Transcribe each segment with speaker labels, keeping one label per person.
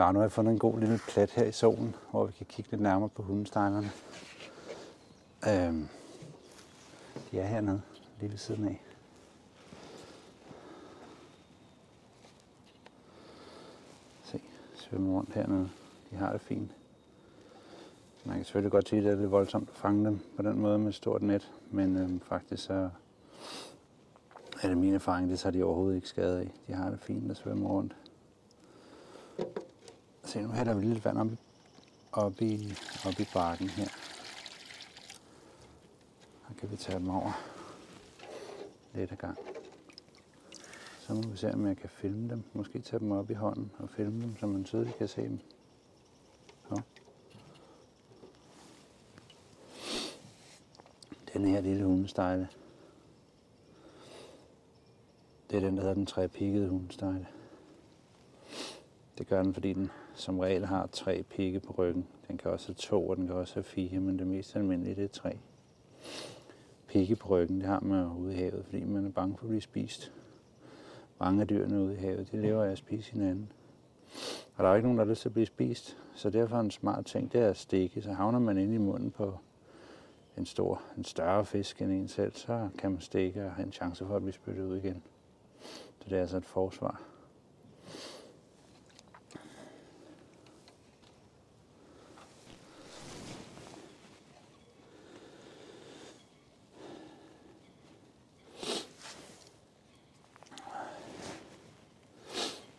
Speaker 1: Nå, nu har jeg fundet en god lille plet her i solen, hvor vi kan kigge lidt nærmere på hundestejlerne. Øhm, de er hernede, lige ved siden af. Se, svømmer rundt hernede. De har det fint. Man kan selvfølgelig godt sige, at det er lidt voldsomt at fange dem på den måde med et stort net, men øhm, faktisk så er det min erfaring, det tager de overhovedet ikke skade af. De har det fint at svømme rundt. Se, nu hælder vi lidt vand op, op, i, op i bakken her. Så kan vi tage dem over lidt ad gang. Så må vi se, om jeg kan filme dem. Måske tage dem op i hånden og filme dem, så man tydeligt kan se dem. Så. Den her lille hundestejle. Det er den, der hedder den trepikkede hundestejle. Det gør den, fordi den som regel har tre pigge på ryggen. Den kan også have to, og den kan også have fire, men det mest almindelige det er tre. Pigge på ryggen, det har man ude i havet, fordi man er bange for at blive spist. Mange af dyrene ude i havet, de lever af at spise hinanden. Og der er ikke nogen, der har lyst til at blive spist, så derfor er en smart ting, det er at stikke. Så havner man inde i munden på en stor, en større fisk end en selv, så kan man stikke og have en chance for at blive spyttet ud igen. Så det er altså et forsvar.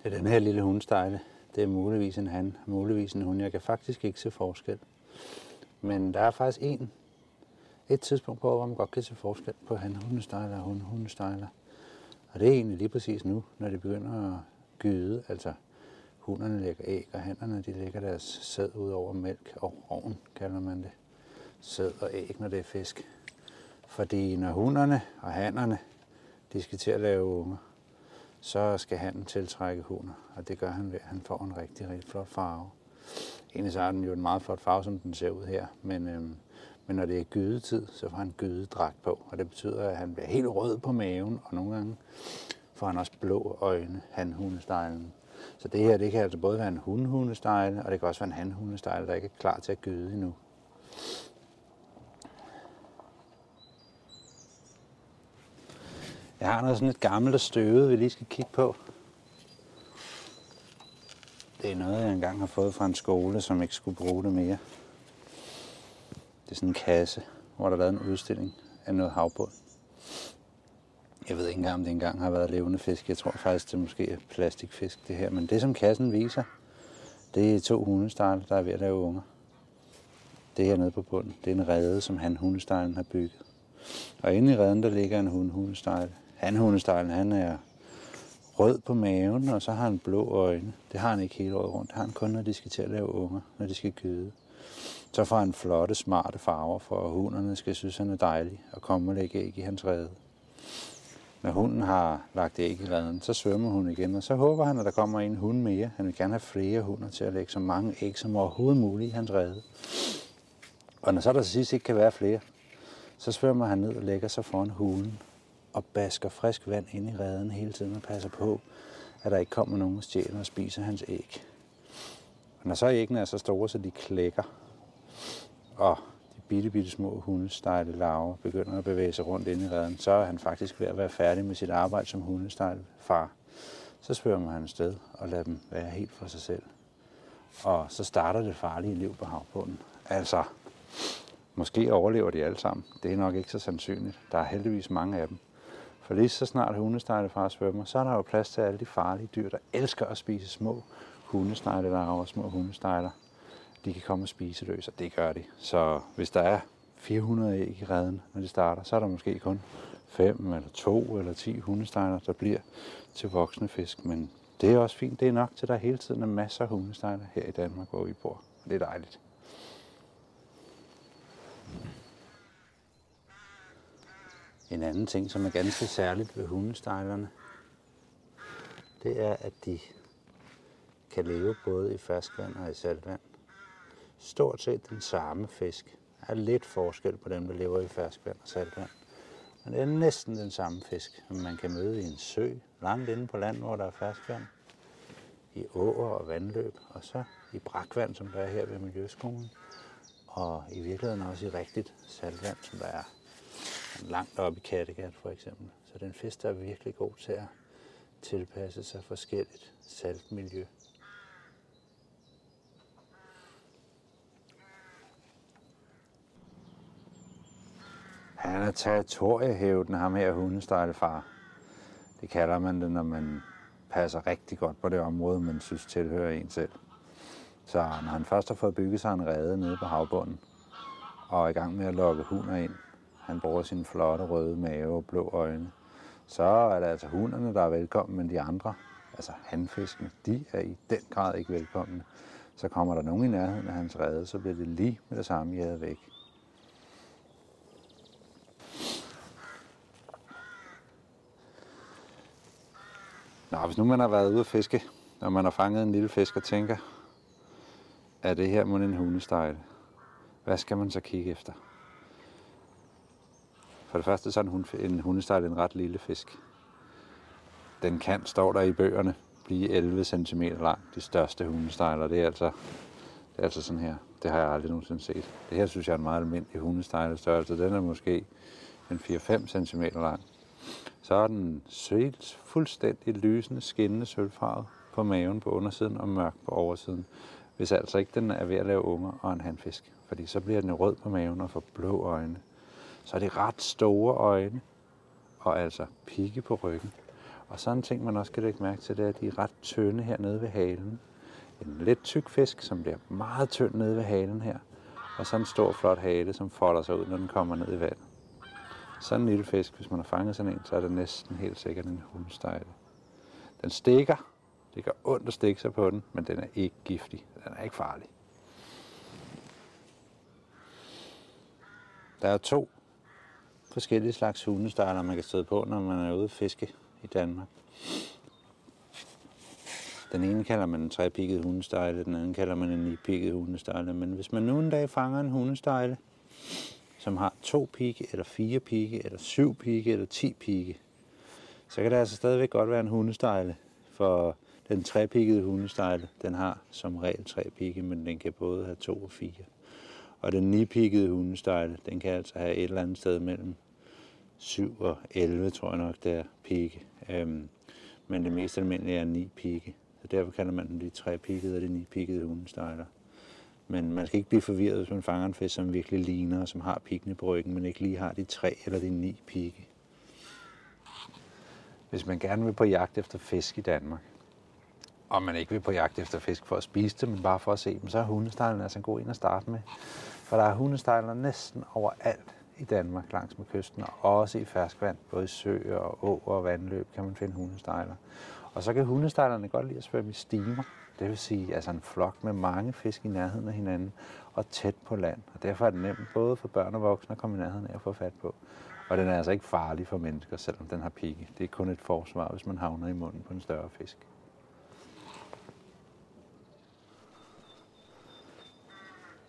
Speaker 1: Det er den her lille hundstejle. Det er muligvis en han, muligvis en hund. Jeg kan faktisk ikke se forskel. Men der er faktisk en, et tidspunkt på, hvor man godt kan se forskel på han hundestejler og hun hundestejler. Og det er egentlig lige præcis nu, når det begynder at gyde. Altså hunderne lægger æg, og hannerne de lægger deres sæd ud over mælk og ovn, kalder man det. Sæd og æg, når det er fisk. Fordi når hunderne og hannerne, de skal til at lave unger, så skal han tiltrække hunden, og det gør han ved, at han får en rigtig, rigtig flot farve. Egentlig så er den jo en meget flot farve, som den ser ud her, men, øhm, men når det er gydetid, så får han gydedragt på, og det betyder, at han bliver helt rød på maven, og nogle gange får han også blå øjne, hanhundestejlen. Så det her, det kan altså både være en hundhundestejle, og det kan også være en hanhundestejle, der ikke er klar til at gyde endnu. Jeg har noget sådan et gammelt og støvet, vi lige skal kigge på. Det er noget, jeg engang har fået fra en skole, som ikke skulle bruge det mere. Det er sådan en kasse, hvor der er lavet en udstilling af noget havbund. Jeg ved ikke engang, om det engang har været levende fisk. Jeg tror faktisk, det måske er plastikfisk, det her. Men det, som kassen viser, det er to hundestejler, der er ved at lave unger. Det her nede på bunden, det er en rede, som han hundestejlen har bygget. Og inde i reden, der ligger en hund hundestejle. Han hundestejlen, han er rød på maven, og så har han blå øjne. Det har han ikke hele året rundt. Det har han kun, når de skal til at lave unger, når de skal gyde. Så får han flotte, smarte farver, for at hunderne skal synes, han er dejlig og komme og lægge æg i hans rede. Når hunden har lagt æg i reden, så svømmer hun igen, og så håber han, at der kommer en hund mere. Han vil gerne have flere hunder til at lægge så mange æg som overhovedet muligt i hans rede. Og når så der til sidst ikke kan være flere, så svømmer han ned og lægger sig foran hulen og basker frisk vand ind i reden hele tiden og passer på, at der ikke kommer nogen og stjæler og spiser hans æg. Og når så æggene er så store, så de klækker, og de bitte, bitte små hundestejle larver begynder at bevæge sig rundt ind i reden, så er han faktisk ved at være færdig med sit arbejde som hundestejle far. Så svømmer han sted og lader dem være helt for sig selv. Og så starter det farlige liv på havbunden. Altså, måske overlever de alle sammen. Det er nok ikke så sandsynligt. Der er heldigvis mange af dem. For lige så snart hundesneglefar svømmer, så er der jo plads til alle de farlige dyr, der elsker at spise små hundesneglelarver og små hundesnegler. De kan komme og spise løs, og det gør de. Så hvis der er 400 æg i redden, når de starter, så er der måske kun 5 eller 2 eller 10 hundestejler, der bliver til voksne fisk. Men det er også fint. Det er nok til, at der hele tiden er masser af hundestejler her i Danmark, hvor vi bor. Det er dejligt. En anden ting, som er ganske særligt ved hundestejlerne, det er, at de kan leve både i ferskvand og i saltvand. Stort set den samme fisk. Der er lidt forskel på dem, der lever i ferskvand og saltvand. Men det er næsten den samme fisk, som man kan møde i en sø, langt inde på land, hvor der er ferskvand. i åer og vandløb, og så i brakvand, som der er her ved Miljøskolen, og i virkeligheden også i rigtigt saltvand, som der er langt op i Kattegat for eksempel. Så det er en fisk, der er virkelig god til at tilpasse sig forskelligt saltmiljø. Han er territoriehævden, ham her hundestejlefar. Det kalder man det, når man passer rigtig godt på det område, man synes tilhører en selv. Så når han først har fået bygget sig en rede nede på havbunden, og er i gang med at lokke hunder ind, han bruger sin flotte røde mave og blå øjne, så er det altså hunderne, der er velkommen, men de andre, altså handfiskene, de er i den grad ikke velkomne. Så kommer der nogen i nærheden af hans rede, så bliver det lige med det samme jaget væk. Nå, hvis nu man har været ude at fiske, og man har fanget en lille fisk og tænker, er det her mon en hundestejle? Hvad skal man så kigge efter? For det første så er en, hund, en hundestejl en ret lille fisk. Den kan, står der i bøgerne, blive 11 cm lang. De største hundestejler, det er altså, det er altså sådan her. Det har jeg aldrig nogensinde set. Det her synes jeg er en meget almindelig hundestejlestørrelse. Den er måske en 4-5 cm lang. Så er den sødt, fuldstændig lysende, skinnende sølvfarvet på maven på undersiden og mørk på oversiden. Hvis altså ikke den er ved at lave unger og en handfisk. Fordi så bliver den rød på maven og får blå øjne. Så er det ret store øjne og altså pigge på ryggen. Og sådan en ting, man også skal lægge mærke til, det er, at de er ret tynde hernede ved halen. En lidt tyk fisk, som bliver meget tynd nede ved halen her. Og så en stor, flot hale, som folder sig ud, når den kommer ned i vandet. Sådan en lille fisk, hvis man har fanget sådan en, så er det næsten helt sikkert en hundstejle. Den stikker. Det gør ondt at stikke sig på den, men den er ikke giftig. Den er ikke farlig. Der er to forskellige slags hundestejler, man kan støde på, når man er ude at fiske i Danmark. Den ene kalder man en trepikket hundestejle, den anden kalder man en nipikket hundestejle. Men hvis man nu en dag fanger en hundestejle, som har to pigge, eller fire pigge, eller syv pigge, eller ti pigge, så kan det altså stadigvæk godt være en hundestejle. For den trepikkede hundestejle, den har som regel tre pigge, men den kan både have to og fire. Og den nipikkede hundestejle, den kan altså have et eller andet sted mellem 7 og 11, tror jeg nok, der er pigge. Øhm, men det mest almindelige er 9 pigge. Så derfor kalder man dem de tre pikkede og de ni pikkede hundestejler. Men man skal ikke blive forvirret, hvis man fanger en fisk, som virkelig ligner, og som har pikkene på ryggen, men ikke lige har de tre eller de ni pigge. Hvis man gerne vil på jagt efter fisk i Danmark, og man ikke vil på jagt efter fisk for at spise dem, men bare for at se dem, så er hundestejlen altså en god en at starte med. For der er hundestejler næsten overalt i Danmark langs med kysten, og også i ferskvand, både i søer og åer og vandløb kan man finde hundestejler. Og så kan hundestejlerne godt lide at svømme i stimer, det vil sige altså en flok med mange fisk i nærheden af hinanden og tæt på land. Og derfor er det nemt både for børn og voksne at komme i nærheden af at få fat på. Og den er altså ikke farlig for mennesker, selvom den har pigge. Det er kun et forsvar, hvis man havner i munden på en større fisk.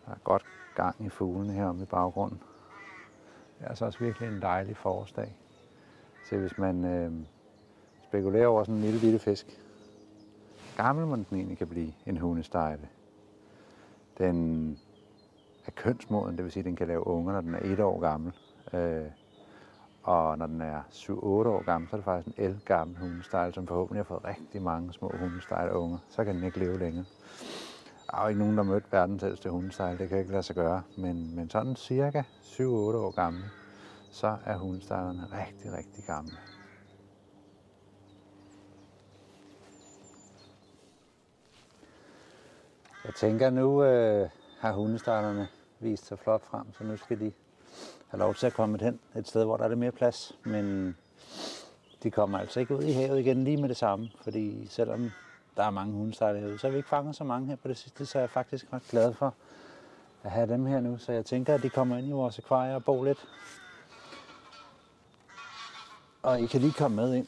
Speaker 1: Der er godt gang i fuglene her i baggrunden. Det er altså også virkelig en dejlig forårsdag. Så hvis man øh, spekulerer over sådan en lille bitte fisk, gammel man den egentlig kan blive, en hundestejle. Den er kønsmoden, det vil sige, at den kan lave unger, når den er et år gammel. Øh, og når den er 7-8 år gammel, så er det faktisk en el gammel hundestejle, som forhåbentlig har fået rigtig mange små hundestejle unger. Så kan den ikke leve længere. Der er jo ikke nogen, der mødte verdens ældste hundestejle, det kan ikke lade sig gøre. Men, men sådan cirka 7-8 år gammel, så er hundestejlerne rigtig, rigtig gamle. Jeg tænker, nu øh, har hundestejlerne vist sig flot frem, så nu skal de have lov til at komme hen et sted, hvor der er lidt mere plads. Men de kommer altså ikke ud i havet igen lige med det samme, fordi selvom der er mange hundestejler herude, så har vi ikke fanget så mange her på det sidste, så er jeg faktisk ret glad for at have dem her nu. Så jeg tænker, at de kommer ind i vores akvarier og bo lidt. Og I kan lige komme med ind.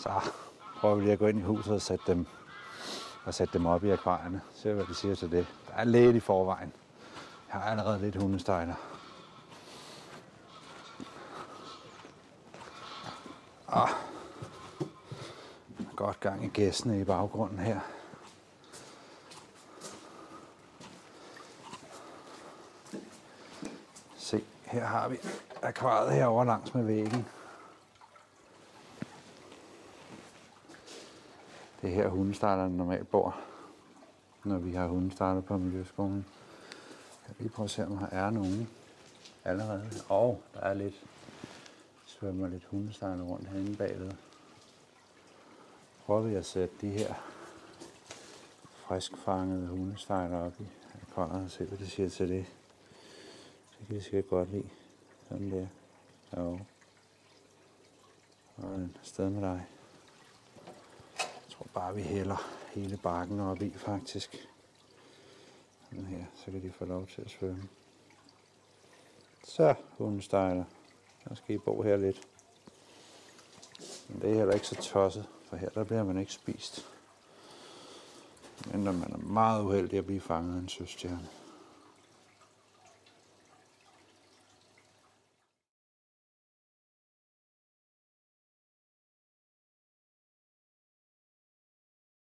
Speaker 1: Så prøver vi lige at gå ind i huset og sætte dem, og sætte dem op i akvarierne. Se hvad de siger til det. Der er lidt i forvejen. Jeg har allerede lidt hundestejler. Ah. godt gang i gæstene i baggrunden her. Se, her har vi akvariet herovre langs med væggen. Det er her hundestarterne normalt bor, når vi har hundestarter på Miljøskolen. Jeg kan lige prøve at se, om der er nogen allerede. Og der er lidt, svømmer lidt hundestarter rundt herinde bagved. Prøver vi at sætte de her friskfangede hundestarter op i akvariet og se, hvad det siger til det. Det kan vi sikkert godt lide. Sådan der. Jo. Og en sted med dig. Jeg tror bare, vi hælder hele bakken op i, faktisk. Sådan her, så kan de få lov til at svømme. Så, hundestejler. Så skal I bo her lidt. Men det er heller ikke så tosset, for her der bliver man ikke spist. Men når man er meget uheldig at blive fanget af en søstjerne.